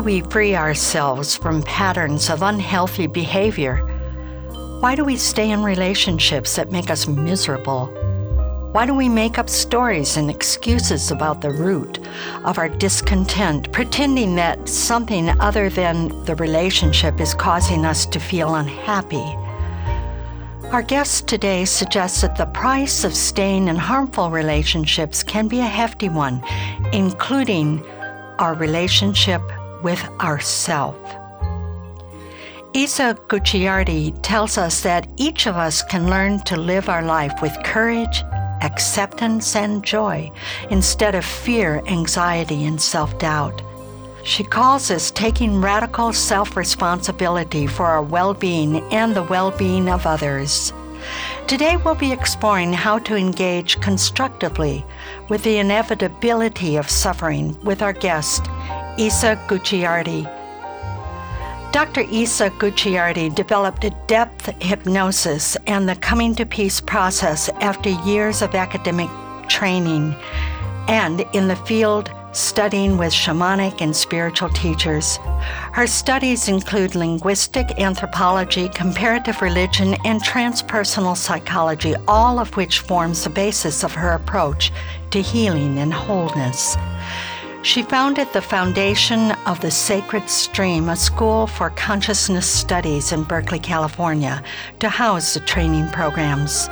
Do we free ourselves from patterns of unhealthy behavior? Why do we stay in relationships that make us miserable? Why do we make up stories and excuses about the root of our discontent, pretending that something other than the relationship is causing us to feel unhappy? Our guest today suggests that the price of staying in harmful relationships can be a hefty one, including our relationship with ourself. Isa Gucciardi tells us that each of us can learn to live our life with courage, acceptance, and joy instead of fear, anxiety, and self doubt. She calls this taking radical self responsibility for our well being and the well being of others. Today, we'll be exploring how to engage constructively with the inevitability of suffering with our guest, Isa Gucciardi. Dr. Isa Gucciardi developed depth hypnosis and the coming to peace process after years of academic training and in the field studying with shamanic and spiritual teachers. Her studies include linguistic anthropology, comparative religion, and transpersonal psychology, all of which forms the basis of her approach to healing and wholeness. She founded the Foundation of the Sacred Stream, a school for consciousness studies in Berkeley, California, to house the training programs.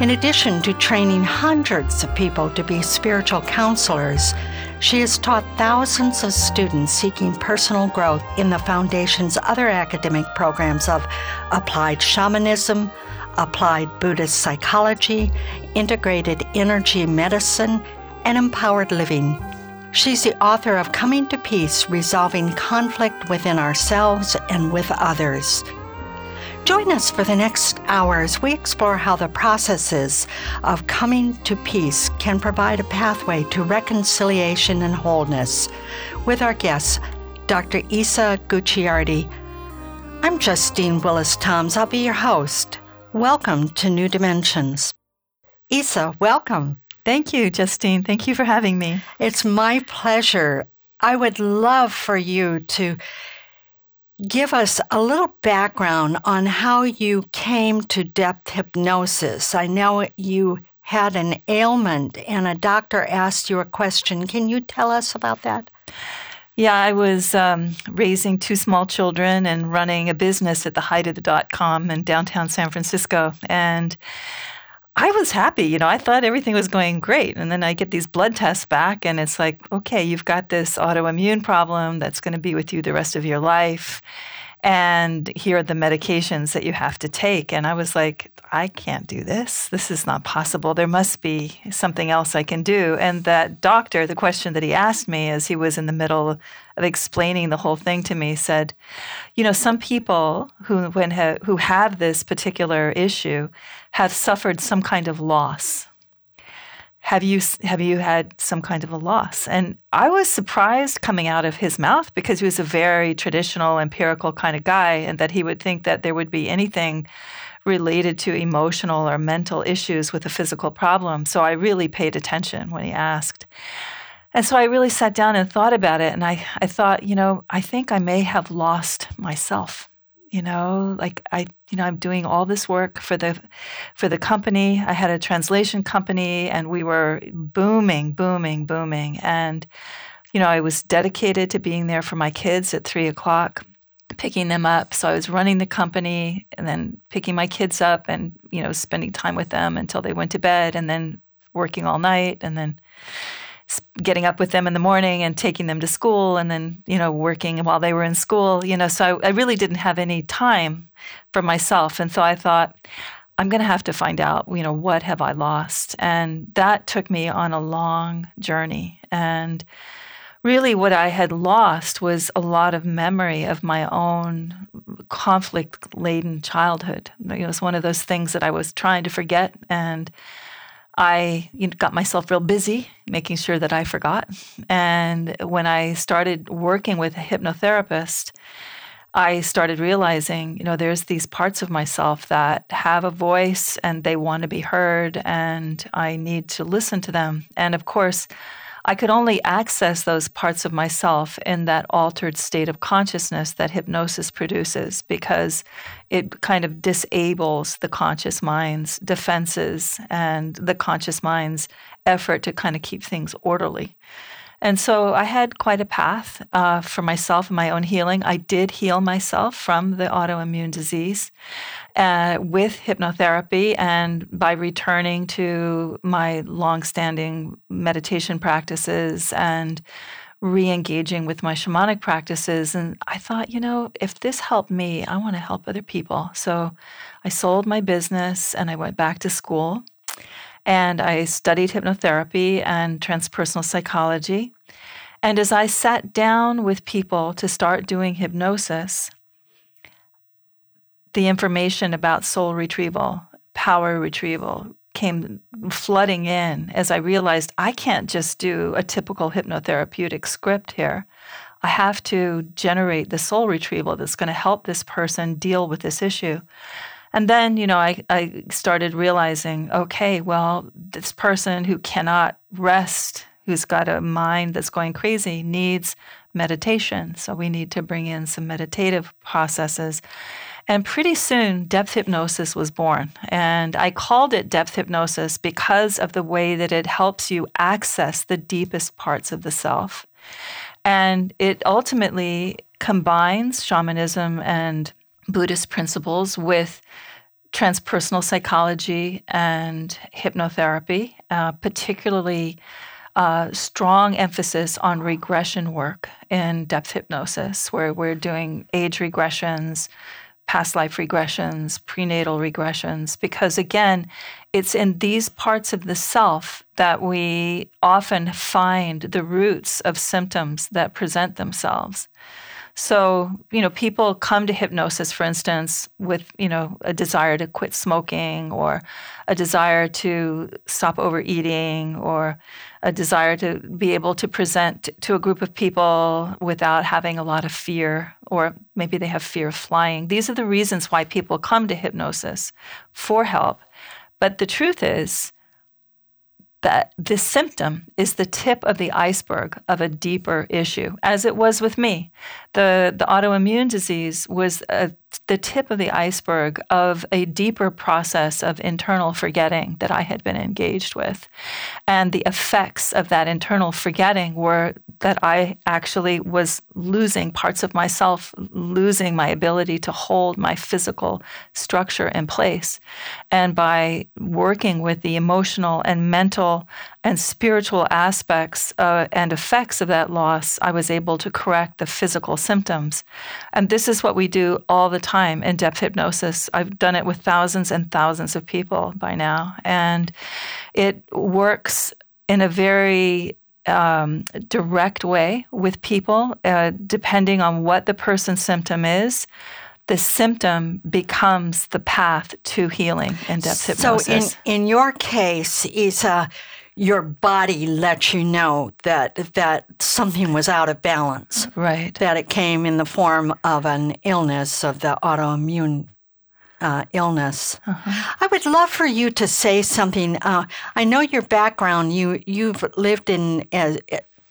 In addition to training hundreds of people to be spiritual counselors, she has taught thousands of students seeking personal growth in the Foundation's other academic programs of applied shamanism, applied Buddhist psychology, integrated energy medicine, and empowered living. She's the author of Coming to Peace Resolving Conflict Within Ourselves and with Others. Join us for the next hour as we explore how the processes of coming to peace can provide a pathway to reconciliation and wholeness. With our guest, Dr. Isa Gucciardi. I'm Justine Willis Toms. I'll be your host. Welcome to New Dimensions. Isa, welcome. Thank you, Justine. Thank you for having me. It's my pleasure. I would love for you to give us a little background on how you came to depth hypnosis. I know you had an ailment and a doctor asked you a question. Can you tell us about that? Yeah, I was um, raising two small children and running a business at the height of the dot com in downtown San Francisco. And I was happy. You know, I thought everything was going great. And then I get these blood tests back, and it's like, okay, you've got this autoimmune problem that's going to be with you the rest of your life. And here are the medications that you have to take. And I was like, I can't do this. This is not possible. There must be something else I can do. And that doctor, the question that he asked me as he was in the middle of explaining the whole thing to me said, you know, some people who when ha- who have this particular issue have suffered some kind of loss. Have you have you had some kind of a loss? And I was surprised coming out of his mouth because he was a very traditional, empirical kind of guy, and that he would think that there would be anything related to emotional or mental issues with a physical problem. So I really paid attention when he asked. And so I really sat down and thought about it. And I, I thought, you know, I think I may have lost myself you know like i you know i'm doing all this work for the for the company. I had a translation company and we were booming booming booming. And you know i was dedicated to being there for my kids at three o'clock picking them up. So i was running the company and then picking my kids up and you know spending time with them until they went to bed and then working all night and then getting up with them in the morning and taking them to school and then you know working while they were in school you know so I, I really didn't have any time for myself. And so i thought i'm going to have to find out you know what have i lost? And that took me on a long journey. And really what i had lost was a lot of memory of my own conflict laden childhood it was one of those things that i was trying to forget and I got myself real busy making sure that I forgot. And when I started working with a hypnotherapist, I started realizing, you know, there's these parts of myself that have a voice and they want to be heard, and I need to listen to them. And of course, I could only access those parts of myself in that altered state of consciousness that hypnosis produces because it kind of disables the conscious mind's defenses and the conscious mind's effort to kind of keep things orderly. And so I had quite a path uh, for myself and my own healing. I did heal myself from the autoimmune disease uh, with hypnotherapy and by returning to my longstanding meditation practices and re-engaging with my shamanic practices. And i thought you know if this helped me i want to help other people. So i sold my business and i went back to school and I studied hypnotherapy and transpersonal psychology. And as I sat down with people to start doing hypnosis, the information about soul retrieval, power retrieval came flooding in as I realized I can't just do a typical hypnotherapeutic script here. I have to generate the soul retrieval that's going to help this person deal with this issue. And then, you know, I, I started realizing okay, well, this person who cannot rest, who's got a mind that's going crazy, needs meditation. So we need to bring in some meditative processes. And pretty soon, depth hypnosis was born. And I called it depth hypnosis because of the way that it helps you access the deepest parts of the self. And it ultimately combines shamanism and Buddhist principles with transpersonal psychology and hypnotherapy, uh, particularly uh, strong emphasis on regression work in depth hypnosis, where we're doing age regressions, past life regressions, prenatal regressions, because again, it's in these parts of the self that we often find the roots of symptoms that present themselves. So, you know, people come to hypnosis, for instance, with, you know, a desire to quit smoking or a desire to stop overeating or a desire to be able to present to a group of people without having a lot of fear, or maybe they have fear of flying. These are the reasons why people come to hypnosis for help. But the truth is, that this symptom is the tip of the iceberg of a deeper issue, as it was with me. The, the autoimmune disease was a the tip of the iceberg of a deeper process of internal forgetting that I had been engaged with. And the effects of that internal forgetting were that I actually was losing parts of myself, losing my ability to hold my physical structure in place. And by working with the emotional and mental and spiritual aspects uh, and effects of that loss, I was able to correct the physical symptoms. And this is what we do all the time in depth hypnosis. I've done it with thousands and thousands of people by now. And it works in a very um, direct way with people, uh, depending on what the person's symptom is the symptom becomes the path to healing in depth hypnosis. So, in, in your case, Isa your body lets you know that that something was out of balance. Right. That it came in the form of an illness of the autoimmune uh, illness. Uh-huh. I would love for you to say something. Uh, I know your background. You you've lived in as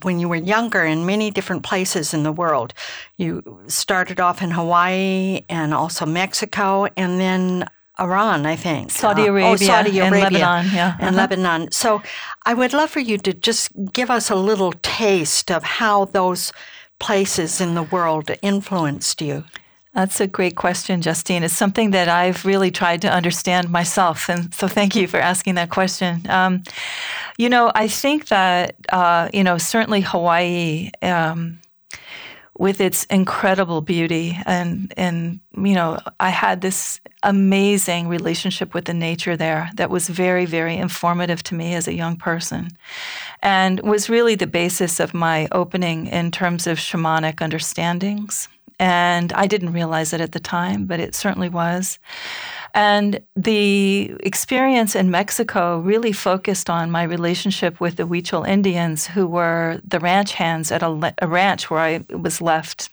when you were younger in many different places in the world. You started off in Hawaii and also Mexico, and then Iran, I think. Saudi Arabia, uh, oh, Saudi Arabia and Lebanon, yeah. And uh-huh. Lebanon. So I would love for you to just give us a little taste of how those places in the world influenced you. That's a great question, Justine. It's something that I've really tried to understand myself. And so thank you for asking that question. Um, you know, I think that, uh, you know, certainly Hawaii, um, with its incredible beauty and and you know I had this amazing relationship with the nature there that was very very informative to me as a young person and was really the basis of my opening in terms of shamanic understandings and I didn't realize it at the time, but it certainly was. And the experience in Mexico really focused on my relationship with the Huichol Indians, who were the ranch hands at a, a ranch where I was left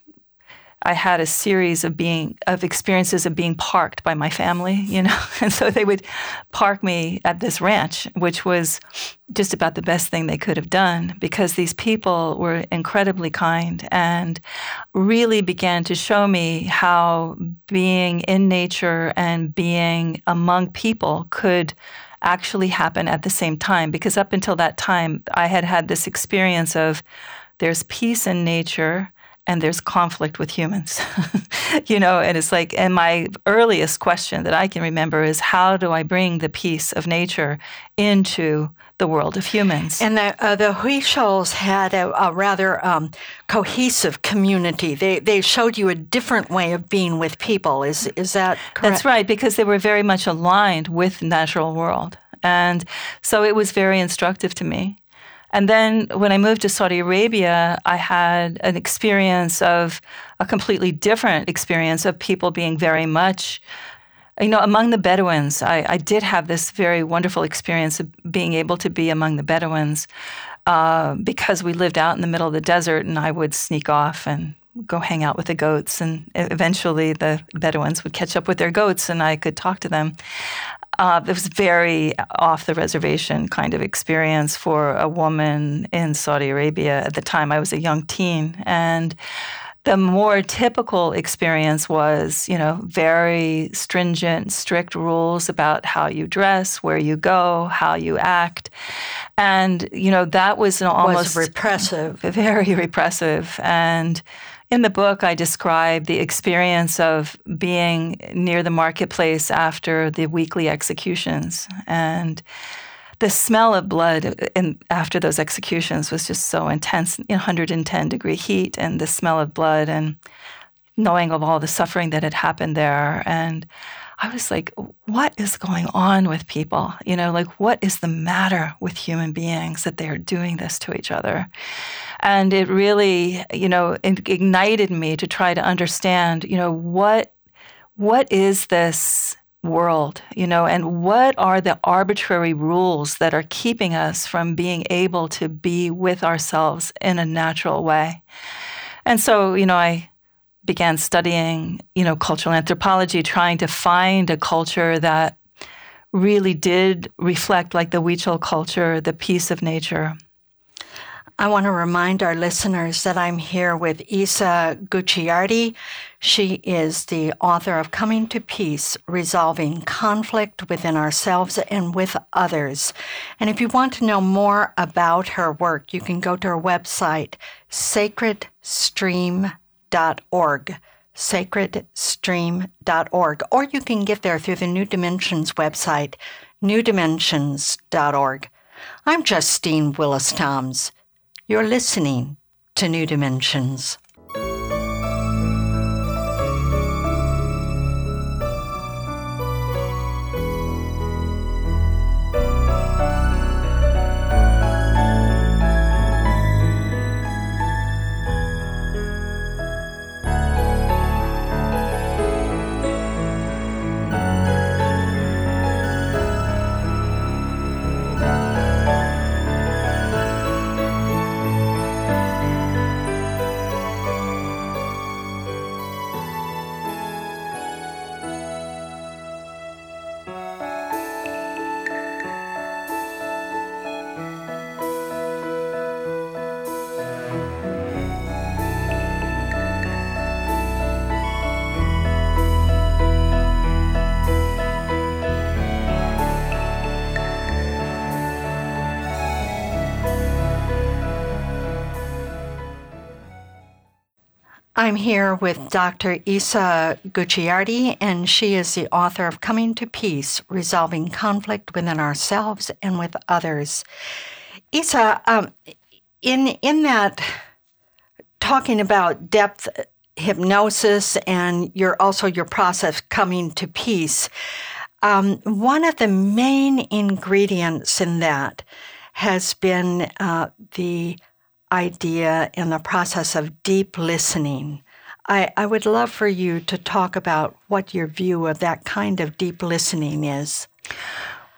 I had a series of being of experiences of being parked by my family, you know, and so they would park me at this ranch, which was just about the best thing they could have done because these people were incredibly kind and really began to show me how being in nature and being among people could actually happen at the same time because up until that time I had had this experience of there's peace in nature and there's conflict with humans. you know, and it's like, and my earliest question that I can remember is how do I bring the peace of nature into the world of humans? And the, uh, the had a, a rather um, cohesive community. They, they showed you a different way of being with people. Is, is that correct? That's right, because they were very much aligned with the natural world. And so it was very instructive to me. And then when I moved to Saudi Arabia, I had an experience of a completely different experience of people being very much, you know, among the Bedouins. I, I did have this very wonderful experience of being able to be among the Bedouins uh, because we lived out in the middle of the desert and I would sneak off and go hang out with the goats and eventually the bedouins would catch up with their goats and i could talk to them uh, it was very off the reservation kind of experience for a woman in Saudi Arabia. At the time, I was a young teen. And the more typical experience was, you know, very stringent, strict rules about how you dress, where you go, how you act. And, you know, that was an almost was repressive. Very repressive. And in the book, I describe the experience of being near the marketplace after the weekly executions. And the smell of blood in, after those executions was just so intense 110 degree heat, and the smell of blood, and knowing of all the suffering that had happened there. And I was like, what is going on with people? You know, like, what is the matter with human beings that they are doing this to each other? And it really, you know, ignited me to try to understand, you know, what what is this world, you know, and what are the arbitrary rules that are keeping us from being able to be with ourselves in a natural way? And so, you know, I began studying, you know, cultural anthropology, trying to find a culture that really did reflect like the Huichol culture, the peace of nature. I want to remind our listeners that I'm here with Isa Gucciardi. She is the author of Coming to Peace Resolving Conflict Within Ourselves and with Others. And if you want to know more about her work, you can go to her website, sacredstream.org. Sacredstream.org. Or you can get there through the New Dimensions website, newdimensions.org. I'm Justine Willis Toms. You're listening to New Dimensions. I'm here with Dr. Isa Gucciardi, and she is the author of Coming to Peace Resolving Conflict Within Ourselves and with Others. Isa, um, in, in that, talking about depth hypnosis and your also your process coming to peace, um, one of the main ingredients in that has been uh, the idea in the process of deep listening. I, I would love for you to talk about what your view of that kind of deep listening is.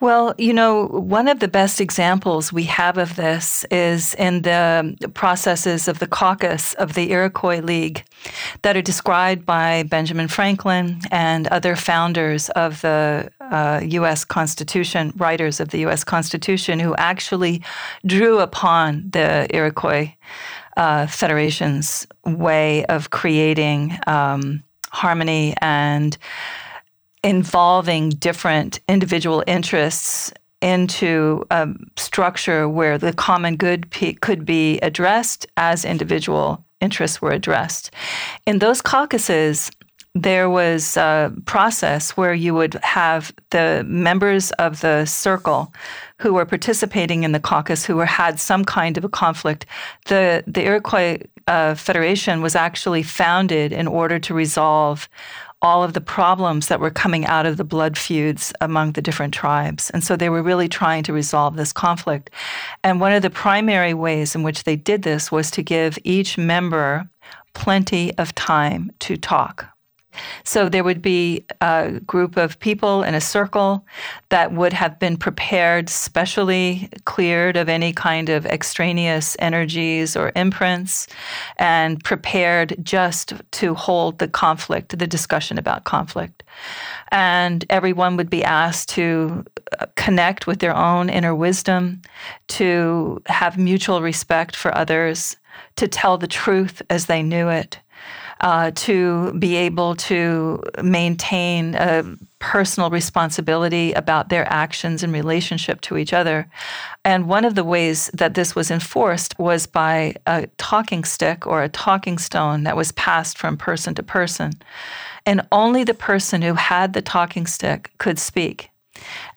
Well, you know, one of the best examples we have of this is in the processes of the caucus of the Iroquois League that are described by Benjamin Franklin and other founders of the uh, U.S. Constitution, writers of the U.S. Constitution, who actually drew upon the Iroquois uh, Federation's way of creating um, harmony and involving different individual interests into a structure where the common good could be addressed as individual interests were addressed. In those caucuses, there was a process where you would have the members of the circle who were participating in the caucus who were, had some kind of a conflict. The, the Iroquois uh, Federation was actually founded in order to resolve all of the problems that were coming out of the blood feuds among the different tribes. And so they were really trying to resolve this conflict. And one of the primary ways in which they did this was to give each member plenty of time to talk. So there would be a group of people in a circle that would have been prepared, specially cleared of any kind of extraneous energies or imprints, and prepared just to hold the conflict, the discussion about conflict. And everyone would be asked to uh, connect with their own inner wisdom, to have mutual respect for others, to tell the truth as they knew it uh, to be able to maintain a personal responsibility about their actions in relationship to each other. And one of the ways that this was enforced was by a talking stick or a talking stone that was passed from person to person. And only the person who had the talking stick could speak.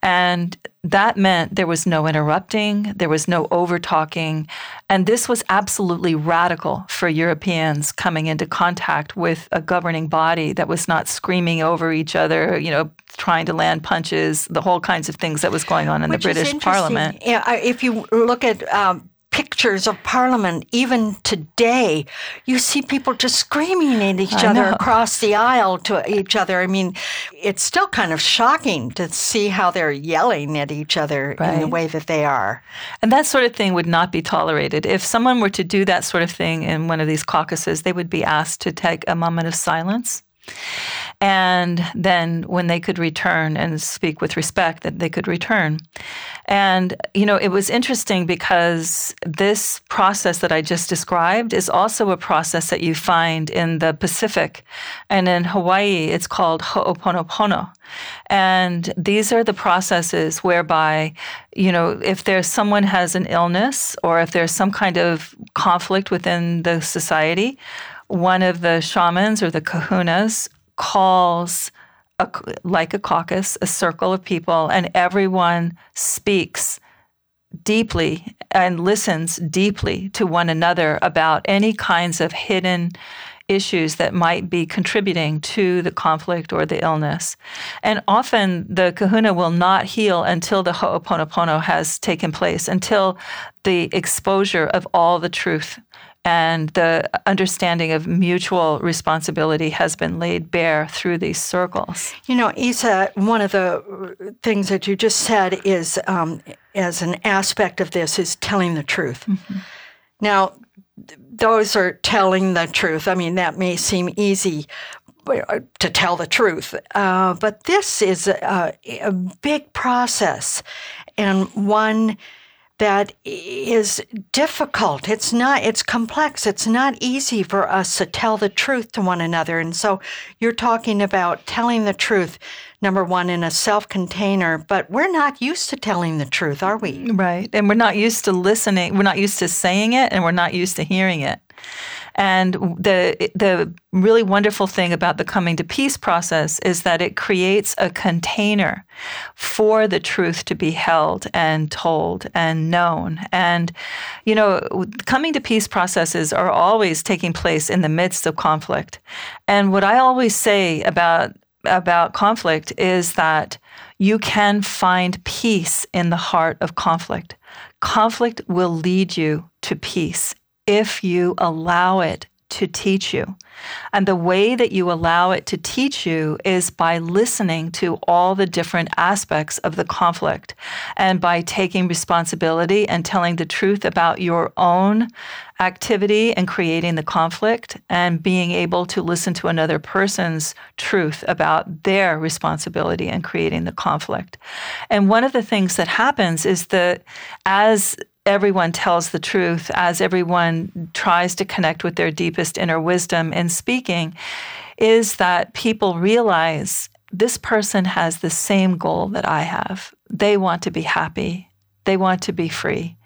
And that meant there was no interrupting, there was no over talking. And this was absolutely radical for Europeans coming into contact with a governing body that was not screaming over each other, you know, trying to land punches, the whole kinds of things that was going on in Which the British Parliament. Yeah, if you look at um, pictures of Parliament, even today, you see people just screaming at each other across the aisle to each other. I mean, it's still kind of shocking to see how they're yelling at each other right. in the way that they are. And that sort of thing would not be tolerated. If someone were to do that sort of thing in one of these caucuses, they would be asked to take a moment of silence and then when they could return and speak with respect that they could return. And you know it was interesting because this process that i just described is also a process that you find in the pacific and in hawaii. It's called ho'oponopono. And these are the processes whereby you know if there's someone has an illness or if there's some kind of conflict within the society one of the shamans or the kahunas calls a, like a caucus, a circle of people, and everyone speaks deeply and listens deeply to one another about any kinds of hidden issues that might be contributing to the conflict or the illness. And often the kahuna will not heal until the ho'oponopono has taken place, until the exposure of all the truth and the understanding of mutual responsibility has been laid bare through these circles. You know, Isa, one of the things that you just said is, um, as an aspect of this, is telling the truth. Mm-hmm. Now, those are telling the truth. I mean, that may seem easy uh, to tell the truth, uh, but this is a, a big process and one that is difficult. It's not, it's complex. It's not easy for us to tell the truth to one another. And so you're talking about telling the truth, number one, in a self container, but we're not used to telling the truth, are we? Right. And we're not used to listening. We're not used to saying it and we're not used to hearing it. And the the really wonderful thing about the coming to peace process is that it creates a container for the truth to be held and told and known. And you know, coming to peace processes are always taking place in the midst of conflict. And what I always say about about conflict is that you can find peace in the heart of conflict. Conflict will lead you to peace if you allow it to teach you. And the way that you allow it to teach you is by listening to all the different aspects of the conflict and by taking responsibility and telling the truth about your own activity and creating the conflict and being able to listen to another person's truth about their responsibility and creating the conflict. And one of the things that happens is that as everyone tells the truth, as everyone tries to connect with their deepest inner wisdom in speaking, is that people realize this person has the same goal that I have. They want to be happy, they want to be free.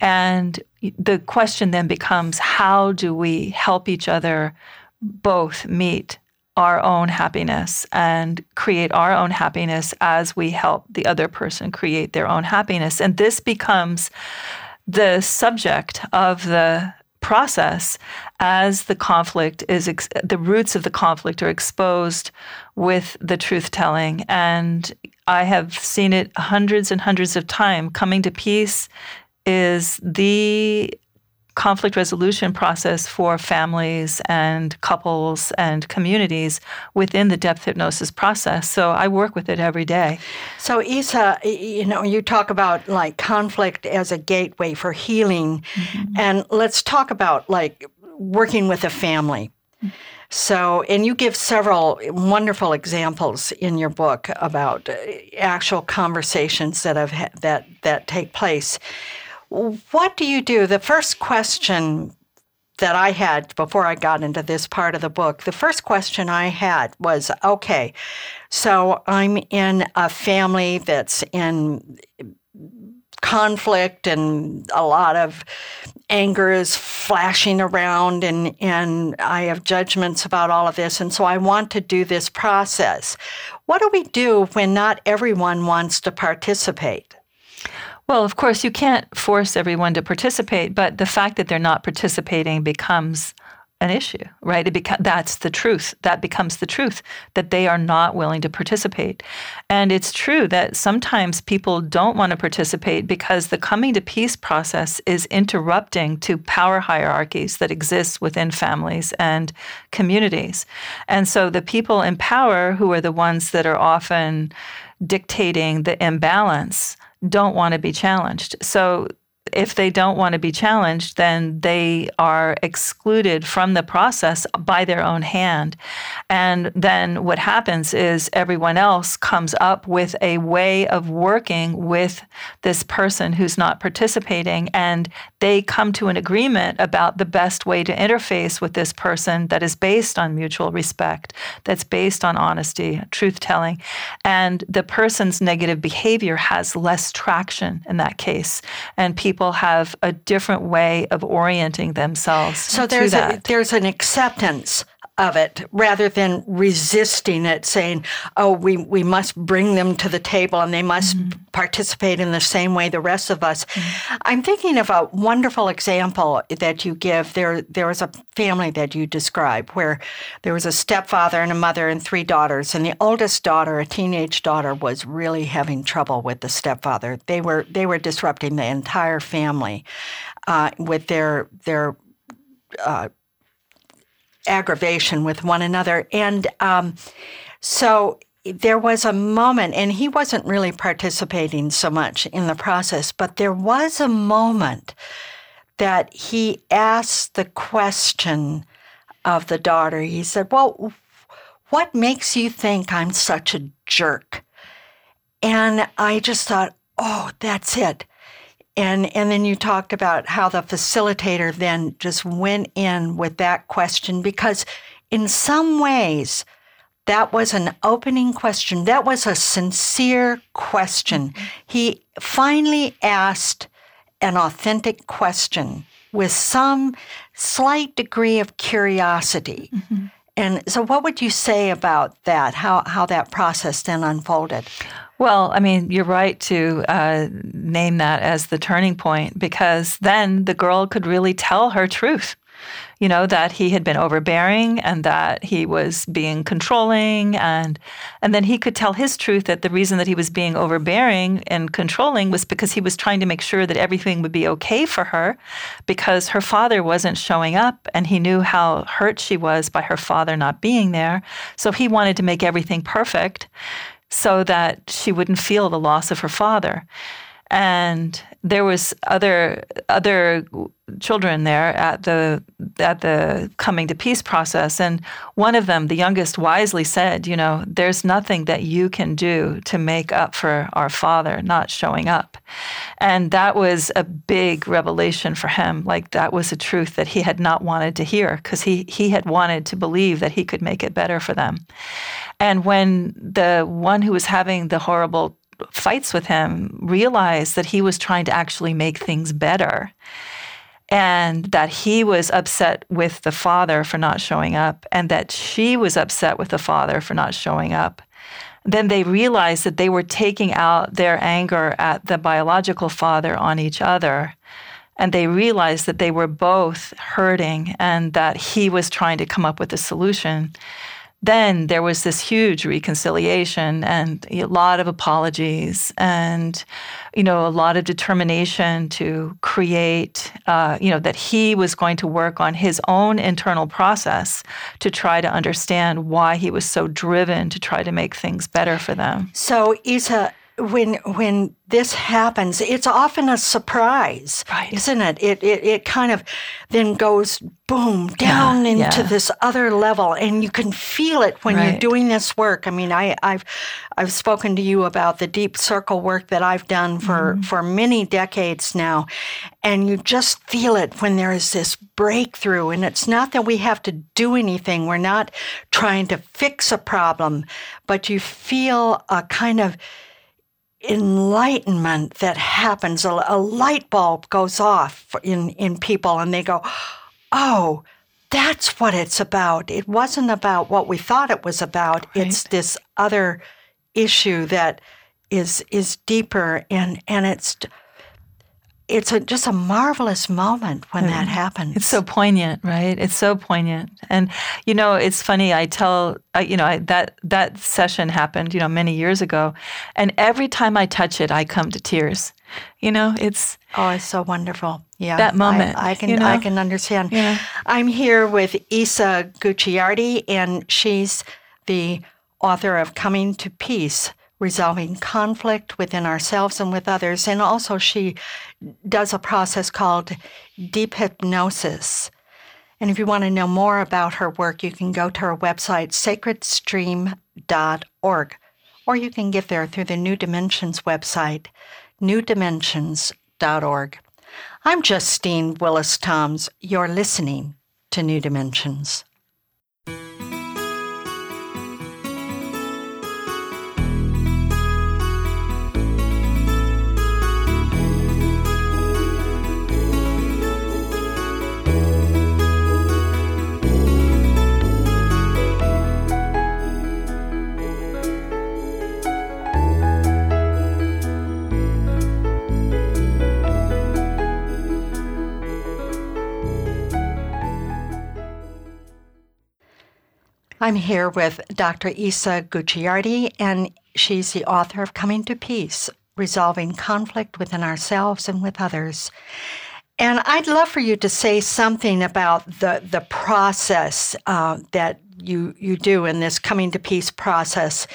And the question then becomes how do we help each other both meet our own happiness and create our own happiness as we help the other person create their own happiness. And this becomes the subject of the process as the conflict is ex- the roots of the conflict are exposed with the truth telling and i have seen it hundreds and hundreds of times coming to peace is the conflict resolution process for families and couples and communities within the depth hypnosis process. So I work with it every day. So Isa, you know, you talk about like conflict as a gateway for healing, mm-hmm. and let's talk about like working with a family. So, and you give several wonderful examples in your book about uh, actual conversations that have that that take place. What do you do? The first question that I had before I got into this part of the book, the first question I had was okay, so I'm in a family that's in conflict and a lot of anger is flashing around and, and I have judgments about all of this. And so I want to do this process. What do we do when not everyone wants to participate? Well, of course, you can't force everyone to participate, but the fact that they're not participating becomes an issue, right? It beca- that's the truth. That becomes the truth that they are not willing to participate. And it's true that sometimes people don't want to participate because the coming to peace process is interrupting to power hierarchies that exist within families and communities. And so the people in power who are the ones that are often dictating the imbalance don't want to be challenged. So if they don't want to be challenged, then they are excluded from the process by their own hand. And then what happens is everyone else comes up with a way of working with this person who's not participating, and they come to an agreement about the best way to interface with this person that is based on mutual respect, that's based on honesty, truth telling. And the person's negative behavior has less traction in that case. And people people have a different way of orienting themselves. So there's a, there's an acceptance of it rather than resisting it, saying, oh, we, we must bring them to the table and they must mm-hmm. participate in the same way the rest of us. Mm-hmm. I'm thinking of a wonderful example that you give. There, there was a family that you describe where there was a stepfather and a mother and three daughters, and the oldest daughter, a teenage daughter, was really having trouble with the stepfather. They were, they were disrupting the entire family uh, with their, their uh, aggravation with one another. And um, so there was a moment, and he wasn't really participating so much in the process, but there was a moment that he asked the question of the daughter. He said, Well, what makes you think I'm such a jerk? And I just thought, Oh, that's it. And and then you talked about how the facilitator then just went in with that question because in some ways that was an opening question. That was a sincere question. Mm-hmm. He finally asked an authentic question with some slight degree of curiosity. Mm-hmm. And so, what would you say about that? How how that process then unfolded? Well, I mean, you're right to uh, name that as the turning point because then the girl could really tell her truth you know, that he had been overbearing and that he was being controlling and and then he could tell his truth that the reason that he was being overbearing and controlling was because he was trying to make sure that everything would be okay for her because her father wasn't showing up and he knew how hurt she was by her father not being there. So he wanted to make everything perfect so that she wouldn't feel the loss of her father. And there was other other children there at the at the coming to peace process. And one of them the youngest wisely said you know there's nothing that you can do to make up for our father not showing up. And that was a big revelation for him. Like that was a truth that he had not wanted to hear because he he had wanted to believe that he could make it better for them and when the one who was having the horrible fights with him realized that he was trying to actually make things better and that he was upset with the father for not showing up and that she was upset with the father for not showing up then they realized that they were taking out their anger at the biological father on each other. And they realized that they were both hurting and that he was trying to come up with a solution then there was this huge reconciliation and a lot of apologies and you know a lot of determination to create uh, you know that he was going to work on his own internal process to try to understand why he was so driven to try to make things better for them. So isa when when this happens, it's often a surprise, right. isn't it? It, it? it kind of then goes boom down yeah, into yeah. this other level, and you can feel it when right. you're doing this work. I mean, I, have I've spoken to you about the deep circle work that I've done for mm for many decades now, and you just feel it when there is this breakthrough. And it's not that we have to do anything; we're not trying to fix a problem, but you feel a kind of enlightenment that happens. A, a, light bulb goes off in, in people, and they go, Oh, that's what it's about. It wasn't about what we thought it was about. Right. It's this other issue that is is deeper and and it's it's a, just a marvelous moment when that happens. It's so poignant, right? It's so poignant. And you know, it's funny. I tell, you know, I, that that session happened, you know, many years ago, and every time I touch it, I come to tears. You know, it's oh, it's so wonderful. Yeah, that moment. I, I can you know? I can understand. Yeah. I'm here with Isa Gucciardi, and she's the author of Coming to Peace resolving conflict within ourselves and with others. And also, she does a process called deep hypnosis. And if you want to know more about her work, you can go to her website, sacredstream.org, or you can get there through the New Dimensions website, newdimensions.org. I'm Justine Willis Toms. You're listening to New Dimensions. I'm here with Dr. Isa Gucciardi, and she's the author of Coming to Peace Resolving Conflict Within Ourselves and with Others. And I'd love for you to say something about the, the process uh, that you, you do in this Coming to Peace process.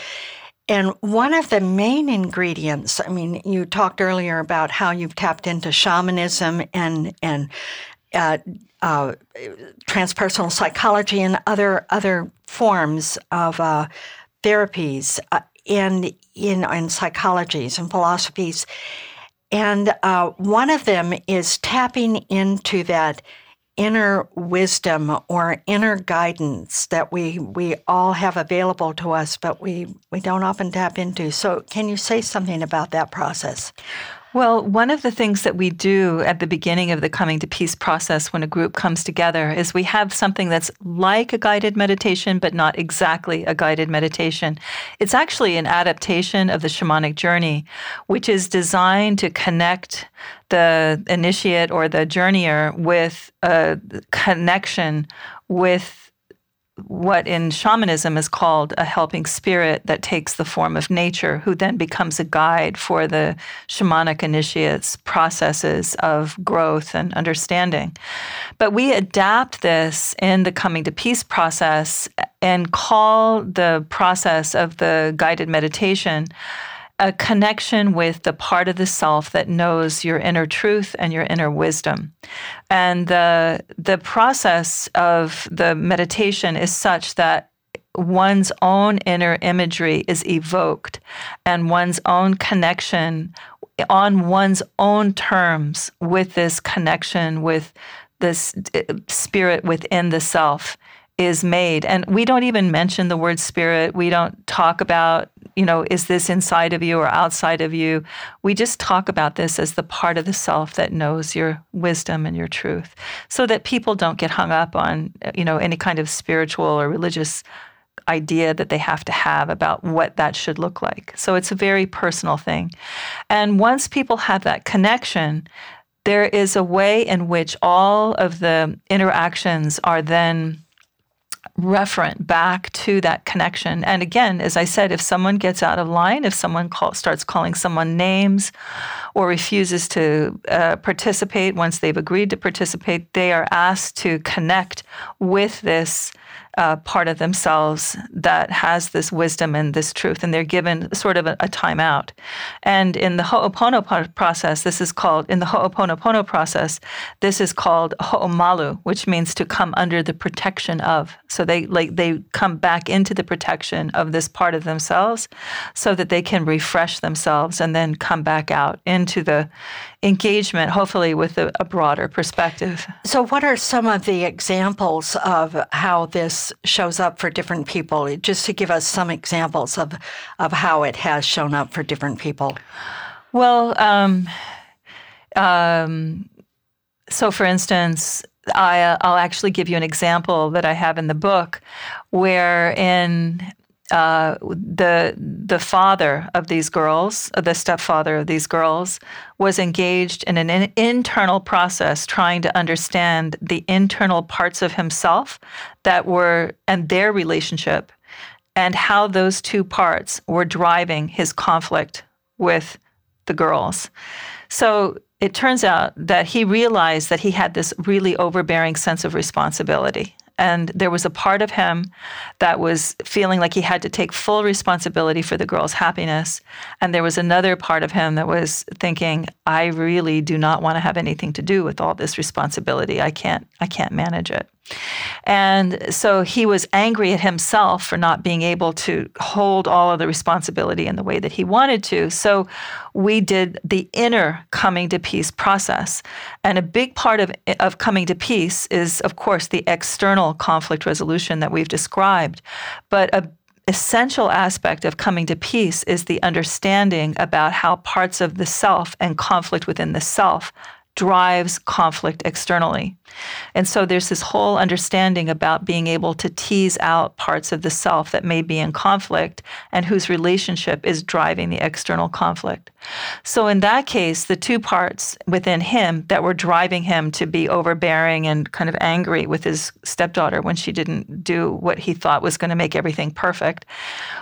And one of the main ingredients, I mean, you talked earlier about how you've tapped into shamanism and, and uh, uh, transpersonal psychology and other other forms of uh, therapies uh, in in in psychologies and philosophies, and uh, one of them is tapping into that inner wisdom or inner guidance that we we all have available to us, but we we don't often tap into. So, can you say something about that process? Well, one of the things that we do at the beginning of the coming to peace process when a group comes together is we have something that's like a guided meditation, but not exactly a guided meditation. It's actually an adaptation of the shamanic journey, which is designed to connect the initiate or the journeyer with a connection with what in shamanism is called a helping spirit that takes the form of nature, who then becomes a guide for the shamanic initiates' processes of growth and understanding. But we adapt this in the coming to peace process and call the process of the guided meditation a connection with the part of the self that knows your inner truth and your inner wisdom. And the, the process of the meditation is such that one's own inner imagery is evoked and one's own connection on one's own terms with this connection with this uh, spirit within the self is made. And we don't even mention the word spirit. We don't talk about, you know, is this inside of you or outside of you? We just talk about this as the part of the self that knows your wisdom and your truth so that people don't get hung up on, you know, any kind of spiritual or religious idea that they have to have about what that should look like. So it's a very personal thing. And once people have that connection, there is a way in which all of the interactions are then referent back to that connection. And again, as I said, if someone gets out of line, if someone call, starts calling someone names or refuses to uh, participate once they've agreed to participate, they are asked to connect with this uh, part of themselves that has this wisdom and this truth, and they're given sort of a, a timeout. And in the Ho'oponopono process, this is called, in the Ho'oponopono process, this is called Ho'omalu, which means to come under the protection of. So they like they come back into the protection of this part of themselves so that they can refresh themselves and then come back out into the engagement, hopefully with a, a broader perspective. So, what are some of the examples of how this shows up for different people? Just to give us some examples of, of how it has shown up for different people. Well, um, um, so for instance, I, will actually give you an example that I have in the book where in uh, the the father of these girls, the stepfather of these girls, was engaged in an in- internal process trying to understand the internal parts of himself that were and their relationship, and how those two parts were driving his conflict with the girls. So it turns out that he realized that he had this really overbearing sense of responsibility and there was a part of him that was feeling like he had to take full responsibility for the girl's happiness. And there was another part of him that was thinking, I really do not want to have anything to do with all this responsibility. I can't, I can't manage it. And so he was angry at himself for not being able to hold all of the responsibility in the way that he wanted to. So we did the inner coming to peace process. And a big part of, of coming to peace is, of course, the external conflict resolution that we've described. But a essential aspect of coming to peace is the understanding about how parts of the self and conflict within the self drives conflict externally. And so there's this whole understanding about being able to tease out parts of the self that may be in conflict and whose relationship is driving the external conflict. So in that case, the two parts within him that were driving him to be overbearing and kind of angry with his stepdaughter when she didn't do what he thought was going to make everything perfect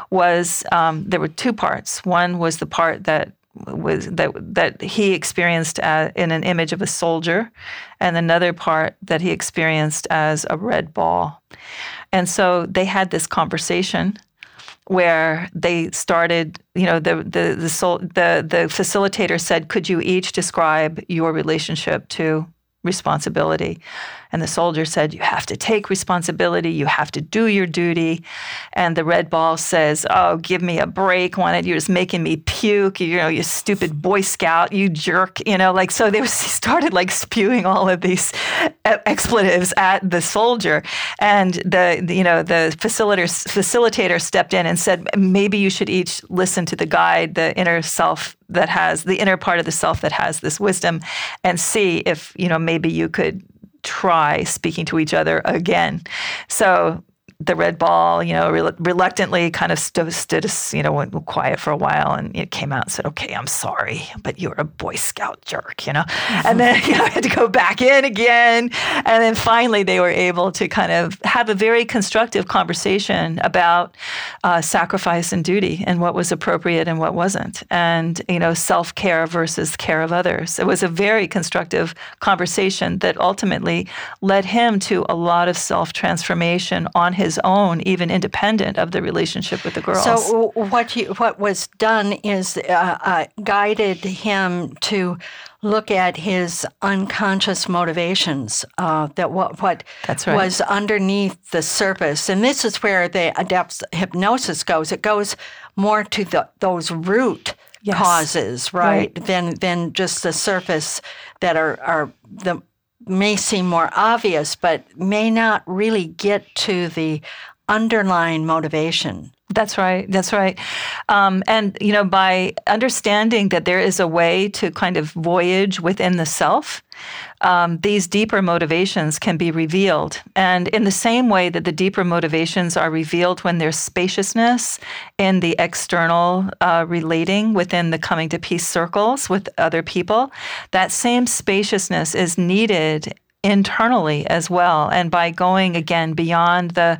was um, there were two parts. One was the part that was that that he experienced uh, in an image of a soldier, and another part that he experienced as a red ball. And so they had this conversation where they started. You know, the the the the the facilitator said, "Could you each describe your relationship to responsibility?" And the soldier said, You have to take responsibility. You have to do your duty. And the red ball says, Oh, give me a break. Wanted you're just making me puke. You know, you stupid Boy Scout, you jerk. You know, like, so they started like spewing all of these expletives at the soldier. And the, the you know, the facilitator, facilitator stepped in and said, Maybe you should each listen to the guide, the inner self that has the inner part of the self that has this wisdom and see if, you know, maybe you could try speaking to each other again. So the red ball, you know, reluctantly kind of stood, stood, you know, went quiet for a while and it came out and said, okay, I'm sorry, but you're a Boy Scout jerk, you know? and then you know, I had to go back in again. And then finally they were able to kind of have a very constructive conversation about uh, sacrifice and duty and what was appropriate and what wasn't. And, you know, self-care versus care of others. It was a very constructive conversation that ultimately led him to a lot of self-transformation on his his own, even independent of the relationship with the girls. So what you, what was done is uh, uh, guided him to look at his unconscious motivations uh, that what what right. was underneath the surface, and this is where the adept hypnosis goes. It goes more to the, those root yes. causes, right, right, than than just the surface that are are the may seem more obvious, but may not really get to the underlying motivation. That's right. That's right. Um, and, you know, by understanding that there is a way to kind of voyage within the self, um, these deeper motivations can be revealed. And in the same way that the deeper motivations are revealed when there's spaciousness in the external uh, relating within the coming to peace circles with other people, that same spaciousness is needed internally as well. And by going again beyond the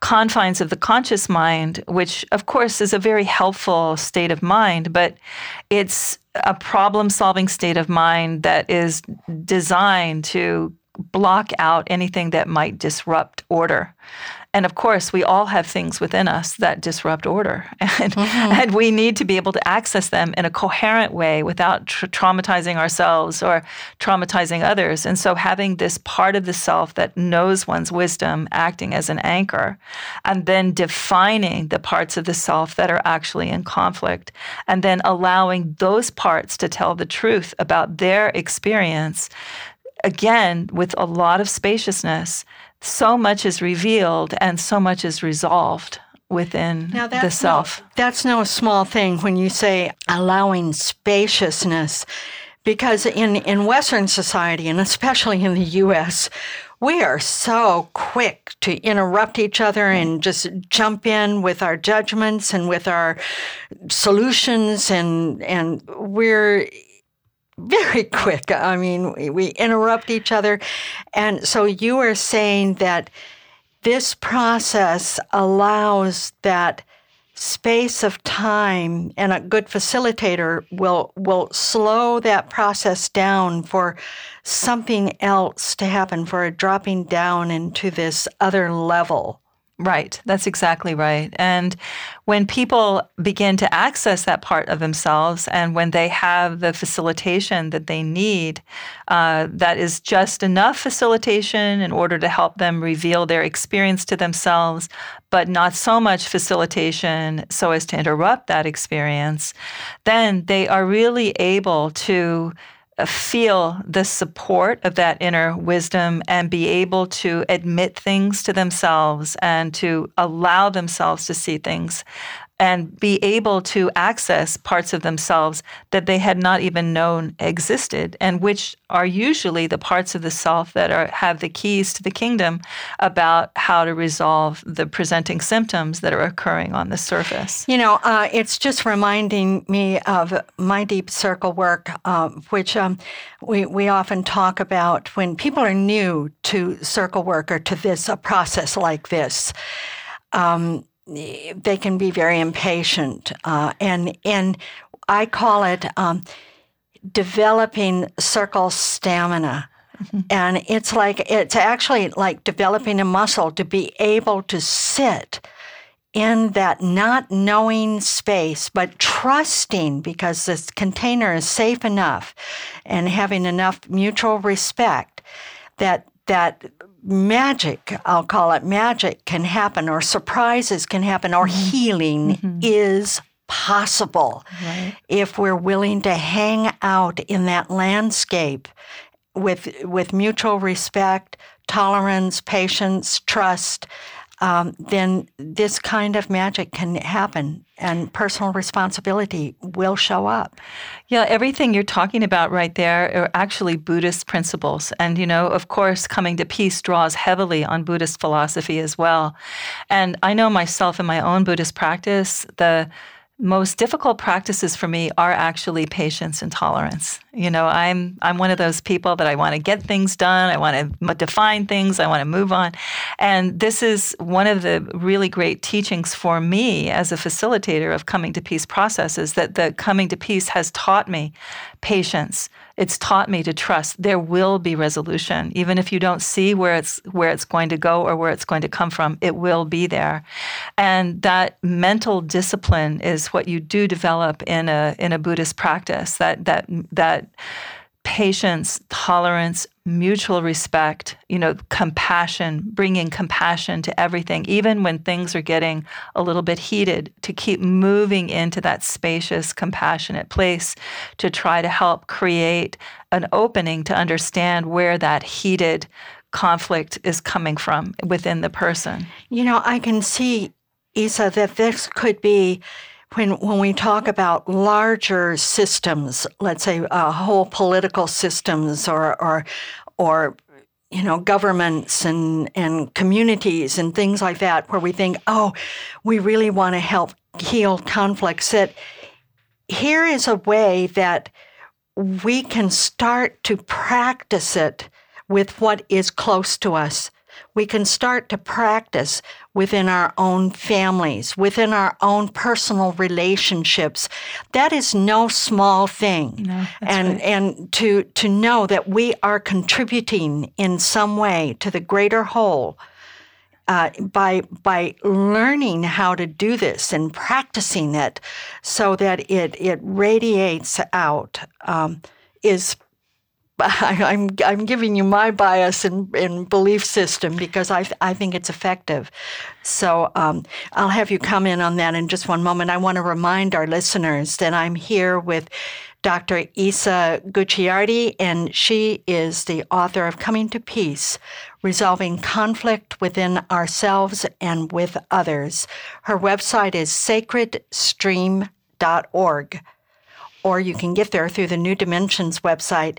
confines of the conscious mind, which of course is a very helpful state of mind, but it's a problem solving state of mind that is designed to block out anything that might disrupt order. And of course, we all have things within us that disrupt order. And, mm-hmm. and we need to be able to access them in a coherent way without tra- traumatizing ourselves or traumatizing others. And so, having this part of the self that knows one's wisdom acting as an anchor, and then defining the parts of the self that are actually in conflict, and then allowing those parts to tell the truth about their experience again, with a lot of spaciousness, so much is revealed and so much is resolved within the self. No, that's no small thing when you say allowing spaciousness, because in, in Western society, and especially in the US, we are so quick to interrupt each other and just jump in with our judgments and with our solutions and and we're very quick. I mean, we, we interrupt each other. And so you are saying that this process allows that space of time and a good facilitator will will slow that process down for something else to happen for a dropping down into this other level Right. That's exactly right. And when people begin to access that part of themselves and when they have the facilitation that they need, uh, that is just enough facilitation in order to help them reveal their experience to themselves, but not so much facilitation so as to interrupt that experience, then they are really able to feel the support of that inner wisdom and be able to admit things to themselves and to allow themselves to see things and be able to access parts of themselves that they had not even known existed and which are usually the parts of the self that are have the keys to the kingdom about how to resolve the presenting symptoms that are occurring on the surface. You know uh, it's just reminding me of my deep circle work uh, which um, we, we often talk about when people are new to circle work or to this a process like this. Um, they can be very impatient, uh, and and I call it um, developing circle stamina. Mm-hmm. And it's like it's actually like developing a muscle to be able to sit in that not knowing space, but trusting because this container is safe enough and having enough mutual respect that that magic, I'll call it magic, can happen, or surprises can happen, or mm-hmm. healing mm-hmm. is possible right. if we're willing to hang out in that landscape with with mutual respect, tolerance, patience, trust, um, then this kind of magic can happen and personal responsibility will show up. Yeah, everything you're talking about right there are actually Buddhist principles. And, you know, of course, coming to peace draws heavily on Buddhist philosophy as well. And I know myself in my own Buddhist practice, the most difficult practices for me are actually patience and tolerance. You know, I'm I'm one of those people that I want to get things done, I want to define things, I want to move on. And this is one of the really great teachings for me as a facilitator of coming to peace processes that the coming to peace has taught me patience, it's taught me to trust there will be resolution. Even if you don't see where it's where it's going to go or where it's going to come from it will be there. And that mental discipline is what you do develop in a in a buddhist practice. That that that patience, tolerance, mutual respect, you know, compassion, bringing compassion to everything, even when things are getting a little bit heated, to keep moving into that spacious, compassionate place to try to help create an opening to understand where that heated conflict is coming from within the person. You know, I can see, Isa, that this could be when when we talk about larger systems, let's say uh, whole political systems or or or you know governments and and communities and things like that, where we think, oh, we really want to help heal conflicts. That here is a way that we can start to practice it with what is close to us we can start to practice within our own families, within our own personal relationships. That is no small thing. No, and right. and to to know that we are contributing in some way to the greater whole. Uh, by by learning how to do this and practicing it, so that it it radiates out, um, is I, am I'm giving you my bias and, and belief system because I I think it's effective. So um, I'll have you come in on that in just one moment. I want to remind our listeners that I'm here with Dr. Isa Gucciardi, and she is the author of Coming to Peace Resolving Conflict Within Ourselves and with Others. Her website is sacredstream.org, or you can get there through the New Dimensions website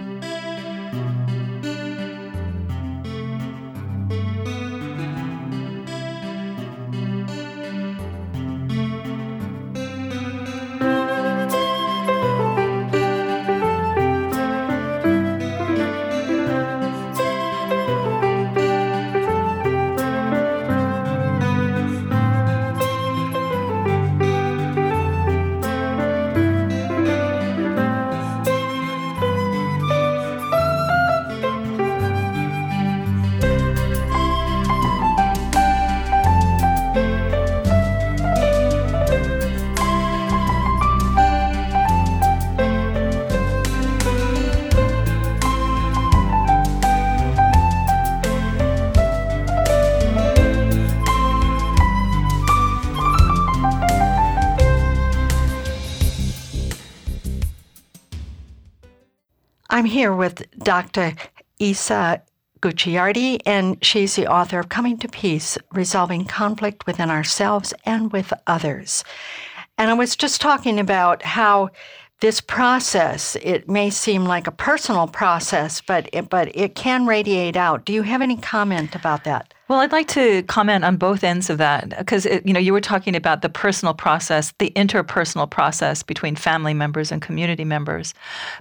I'm here with Dr. Isa Gucciardi, and she's the author of Coming to Peace Resolving Conflict Within Ourselves and with Others. And I was just talking about how this process, it may seem like a personal process, but it, but it can radiate out. Do you have any comment about that? Well, I'd like to comment on both ends of that because you know you were talking about the personal process, the interpersonal process between family members and community members.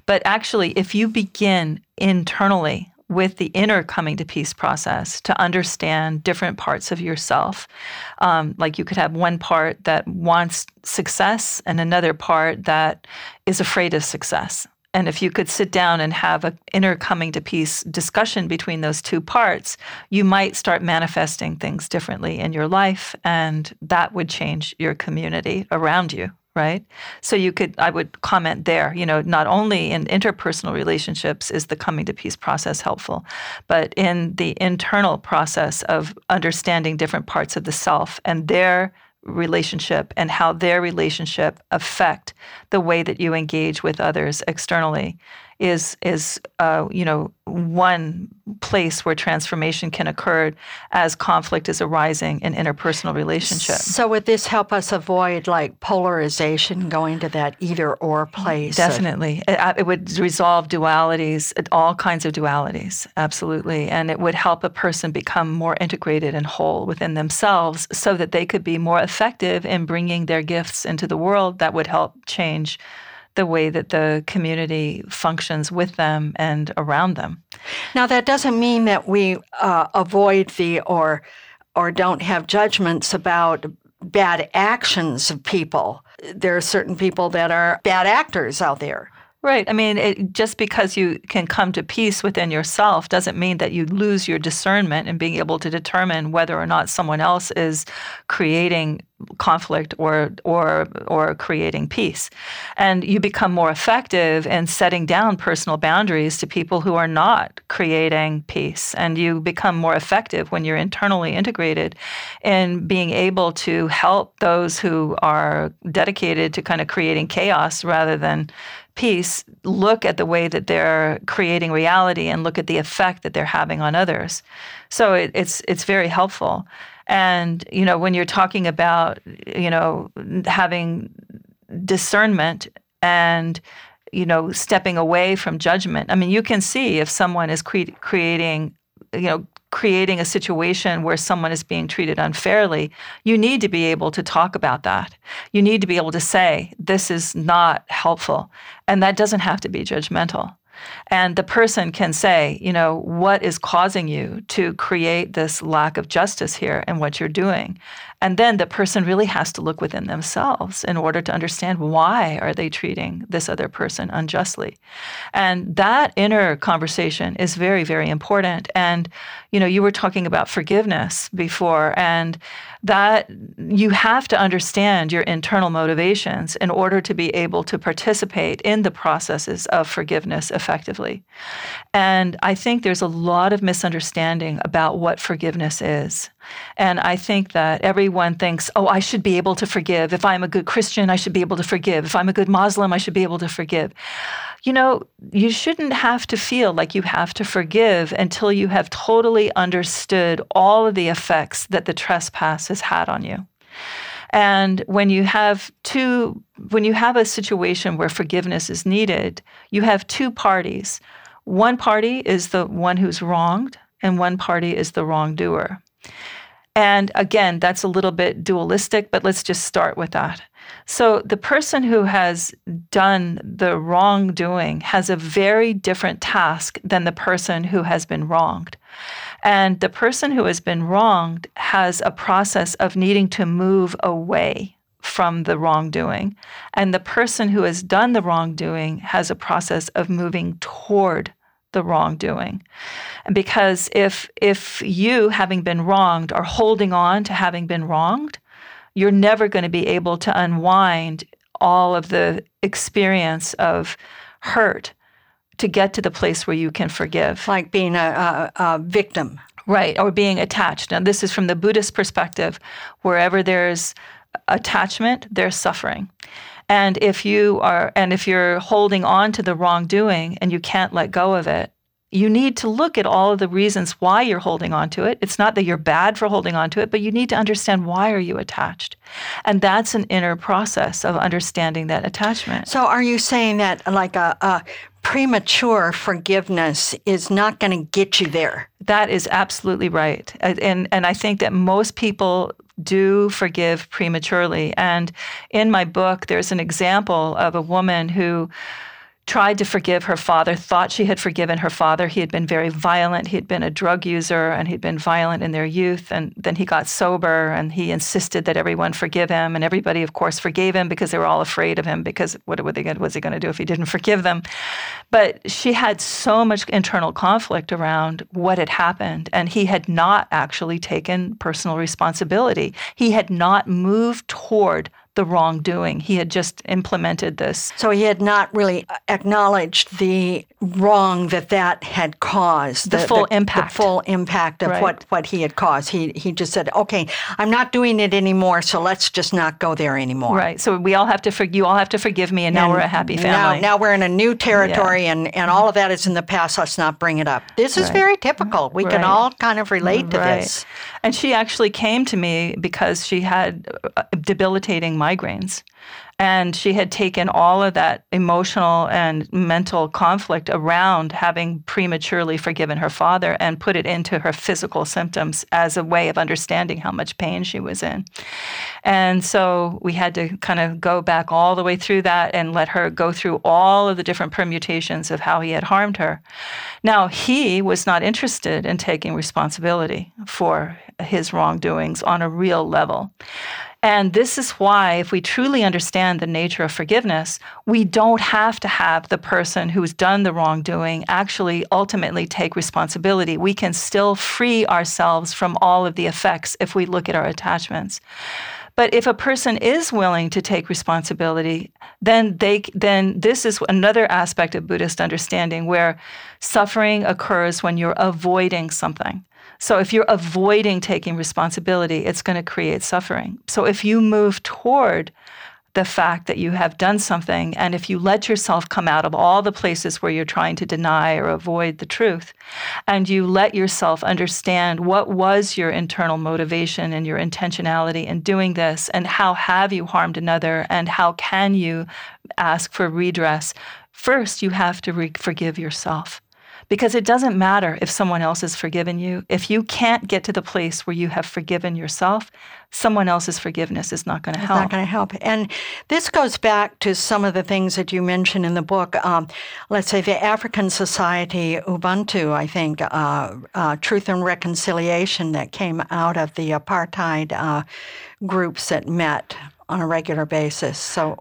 But actually, if you begin internally with the inner coming to peace process to understand different parts of yourself. Um, like you could have one part that wants success and another part that is afraid of success. And if you could sit down and have an inner coming to peace discussion between those two parts, you might start manifesting things differently in your life, and that would change your community around you, right? So you could, I would comment there, you know, not only in interpersonal relationships is the coming to peace process helpful, but in the internal process of understanding different parts of the self and their relationship and how their relationship affect the way that you engage with others externally is is uh, you know one place where transformation can occur as conflict is arising in interpersonal relationships. So would this help us avoid like polarization, going to that either or place? Definitely, it, uh, it would resolve dualities, all kinds of dualities, absolutely, and it would help a person become more integrated and whole within themselves, so that they could be more effective in bringing their gifts into the world. That would help change the way that the community functions with them and around them. Now, that doesn't mean that we uh, avoid the or or don't have judgments about bad actions of people. There are certain people that are bad actors out there. Right. I mean, it, just because you can come to peace within yourself doesn't mean that you lose your discernment and being able to determine whether or not someone else is creating conflict or or or creating peace. And you become more effective in setting down personal boundaries to people who are not creating peace. And you become more effective when you're internally integrated in being able to help those who are dedicated to kind of creating chaos rather than peace look at the way that they're creating reality and look at the effect that they're having on others. So it, it's it's very helpful. And you know, when you're talking about you know having discernment and you know stepping away from judgment, I mean, you can see if someone is cre- creating you know creating a situation where someone is being treated unfairly, you need to be able to talk about that. You need to be able to say, this is not helpful. And that doesn't have to be judgmental. And the person can say, you know, what is causing you to create this lack of justice here and what you're doing? And then the person really has to look within themselves in order to understand why are they treating this other person unjustly. And that inner conversation is very, very important. And, you know, you were talking about forgiveness before, and that you have to understand your internal motivations in order to be able to participate in the processes of forgiveness effectively. And I think there's a lot of misunderstanding about what forgiveness is. And I think that everyone thinks, oh, I should be able to forgive. If I'm a good Christian, I should be able to forgive. If I'm a good Muslim, I should be able to forgive. You know, you shouldn't have to feel like you have to forgive until you have totally understood all of the effects that the trespass has had on you. And when you have two, when you have a situation where forgiveness is needed, you have two parties. One party is the one who's wronged, and one party is the wrongdoer. And again, that's a little bit dualistic, but let's just start with that. So, the person who has done the wrongdoing has a very different task than the person who has been wronged. And the person who has been wronged has a process of needing to move away from the wrongdoing. And the person who has done the wrongdoing has a process of moving toward the wrongdoing. And because if if you having been wronged are holding on to having been wronged, you're never going to be able to unwind all of the experience of hurt to get to the place where you can forgive. Like being a, a, a victim. Right, or being attached. Now, this is from the Buddhist perspective. Wherever there's attachment, there's suffering. And if you are, and if you're holding on to the wrongdoing and you can't let go of it, you need to look at all of the reasons why you're holding on to it. It's not that you're bad for holding on to it, but you need to understand why are you attached. And that's an inner process of understanding that attachment. So are you saying that like a, a premature forgiveness is not going to get you there? That is absolutely right. And and I think that most people do forgive prematurely. And in my book, there's an example of a woman who tried to forgive her father, thought she had forgiven her father. He had been very violent. He had been a drug user and he'd been violent in their youth. And then he got sober and he insisted that everyone forgive him. And everybody, of course, forgave him because they were all afraid of him because what were they, was he going to do if he didn't forgive them? But she had so much internal conflict around what had happened. And he had not actually taken personal responsibility. He had not moved toward the wrongdoing. He had just implemented this. So he had not really acknowledged the wrong that that had caused. The, the full the, impact. The full impact of right. what, what he had caused. He, he just said, okay, I'm not doing it anymore, so let's just not go there anymore. Right. So we all have to, for, you all have to forgive me, and, and now we're a happy family. Now, now we're in a new territory, yeah. and, and all of that is in the past. Let's not bring it up. This is right. very typical. We right. can all kind of relate to this. And she actually came to me because she had uh, debilitating migraines. And she had taken all of that emotional and mental conflict around having prematurely forgiven her father and put it into her physical symptoms as a way of understanding how much pain she was in. And so we had to kind of go back all the way through that and let her go through all of the different permutations of how he had harmed her. Now, he was not interested in taking responsibility for his wrongdoings on a real level. And this is why, if we truly understand the nature of forgiveness, we don't have to have the person who's done the wrongdoing actually ultimately take responsibility. We can still free ourselves from all of the effects if we look at our attachments. But if a person is willing to take responsibility, then they then this is another aspect of Buddhist understanding where suffering occurs when you're avoiding something. So if you're avoiding taking responsibility, it's going to create suffering. So if you move toward the fact that you have done something, and if you let yourself come out of all the places where you're trying to deny or avoid the truth, and you let yourself understand what was your internal motivation and your intentionality in doing this, and how have you harmed another, and how can you ask for redress, first you have to re- forgive yourself because it doesn't matter if someone else has forgiven you. If you can't get to the place where you have forgiven yourself, someone else's forgiveness is not going to help. Not going to help. And this goes back to some of the things that you mentioned in the book. Um, let's say the African Society Ubuntu, I think, uh, uh, Truth and Reconciliation that came out of the apartheid uh, groups that met on a regular basis. So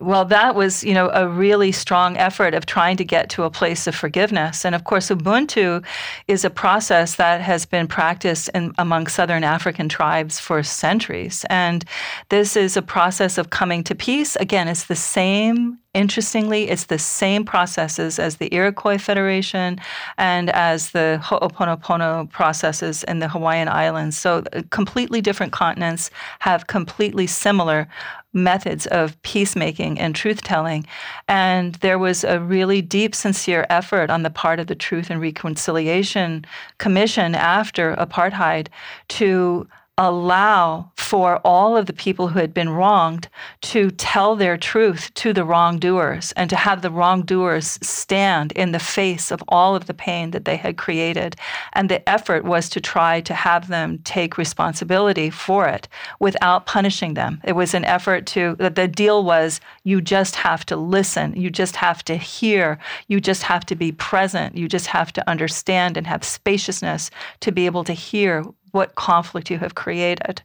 well, that was, you know, a really strong effort of trying to get to a place of forgiveness. And of course, Ubuntu is a process that has been practiced in, among Southern African tribes for centuries. And this is a process of coming to peace. Again, it's the same Interestingly, it's the same processes as the Iroquois Federation and as the Ho'oponopono processes in the Hawaiian Islands. So, uh, completely different continents have completely similar methods of peacemaking and truth telling. And there was a really deep, sincere effort on the part of the Truth and Reconciliation Commission after apartheid to allow for all of the people who had been wronged to tell their truth to the wrongdoers and to have the wrongdoers stand in the face of all of the pain that they had created. And the effort was to try to have them take responsibility for it without punishing them. It was an effort to, the deal was you just have to listen, you just have to hear, you just have to be present, you just have to understand and have spaciousness to be able to hear what conflict you have created.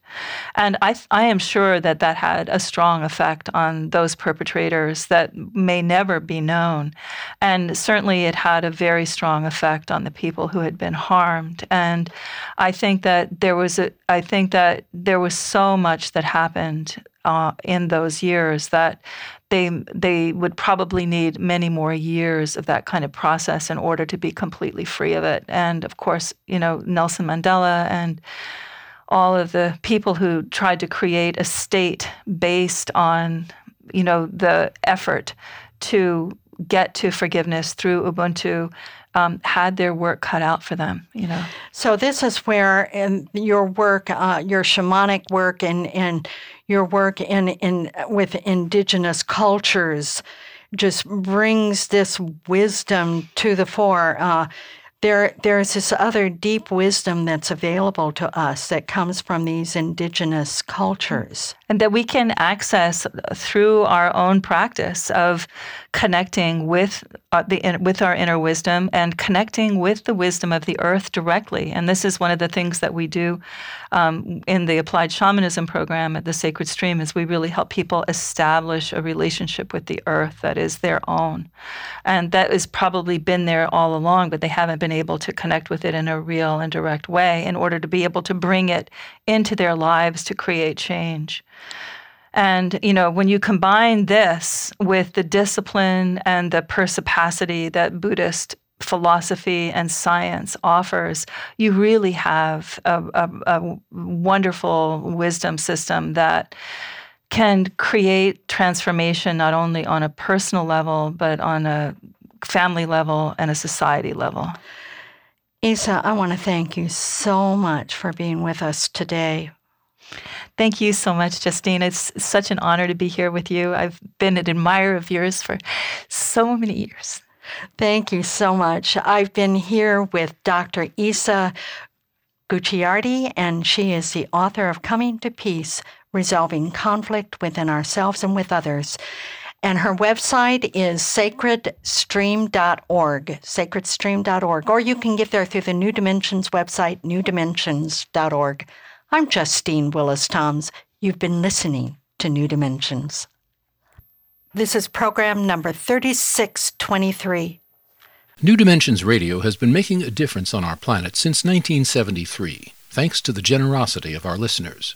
And I, I am sure that that had a strong effect on those perpetrators that may never be known. And certainly it had a very strong effect on the people who had been harmed. And I think that there was a, I think that there was so much that happened uh, in those years that they they would probably need many more years of that kind of process in order to be completely free of it. And of course, you know Nelson Mandela and all of the people who tried to create a state based on you know the effort to get to forgiveness through Ubuntu um, had their work cut out for them. You know. So this is where in your work, uh, your shamanic work, and and your work in in with indigenous cultures, just brings this wisdom to the fore. Uh, there, there's this other deep wisdom that's available to us that comes from these indigenous cultures and that we can access through our own practice of connecting with uh, the with our inner wisdom and connecting with the wisdom of the earth directly. And this is one of the things that we do um, in the applied shamanism program at the Sacred Stream is we really help people establish a relationship with the earth that is their own, and that has probably been there all along, but they haven't been able to connect with it in a real and direct way in order to be able to bring it into their lives to create change. And, you know, when you combine this with the discipline and the perspicacity that Buddhist philosophy and science offers, you really have a, a, a wonderful wisdom system that can create transformation not only on a personal level, but on a family level and a society level. Isa, I want to thank you so much for being with us today. Thank you so much, Justine. It's such an honor to be here with you. I've been an admirer of yours for so many years. Thank you so much. I've been here with Dr. Isa Gucciardi, and she is the author of Coming to Peace Resolving Conflict Within Ourselves and with Others. And her website is sacredstream.org, sacredstream.org, or you can get there through the New Dimensions website, newdimensions.org. I'm Justine Willis Toms. You've been listening to New Dimensions. This is program number 3623. New Dimensions Radio has been making a difference on our planet since 1973, thanks to the generosity of our listeners.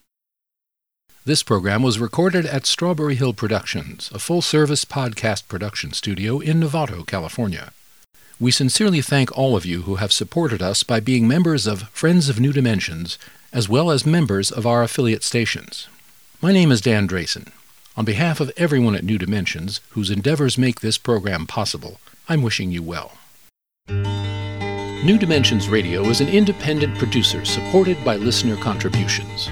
This program was recorded at Strawberry Hill Productions, a full service podcast production studio in Novato, California. We sincerely thank all of you who have supported us by being members of Friends of New Dimensions, as well as members of our affiliate stations. My name is Dan Drayson. On behalf of everyone at New Dimensions, whose endeavors make this program possible, I'm wishing you well. New Dimensions Radio is an independent producer supported by listener contributions.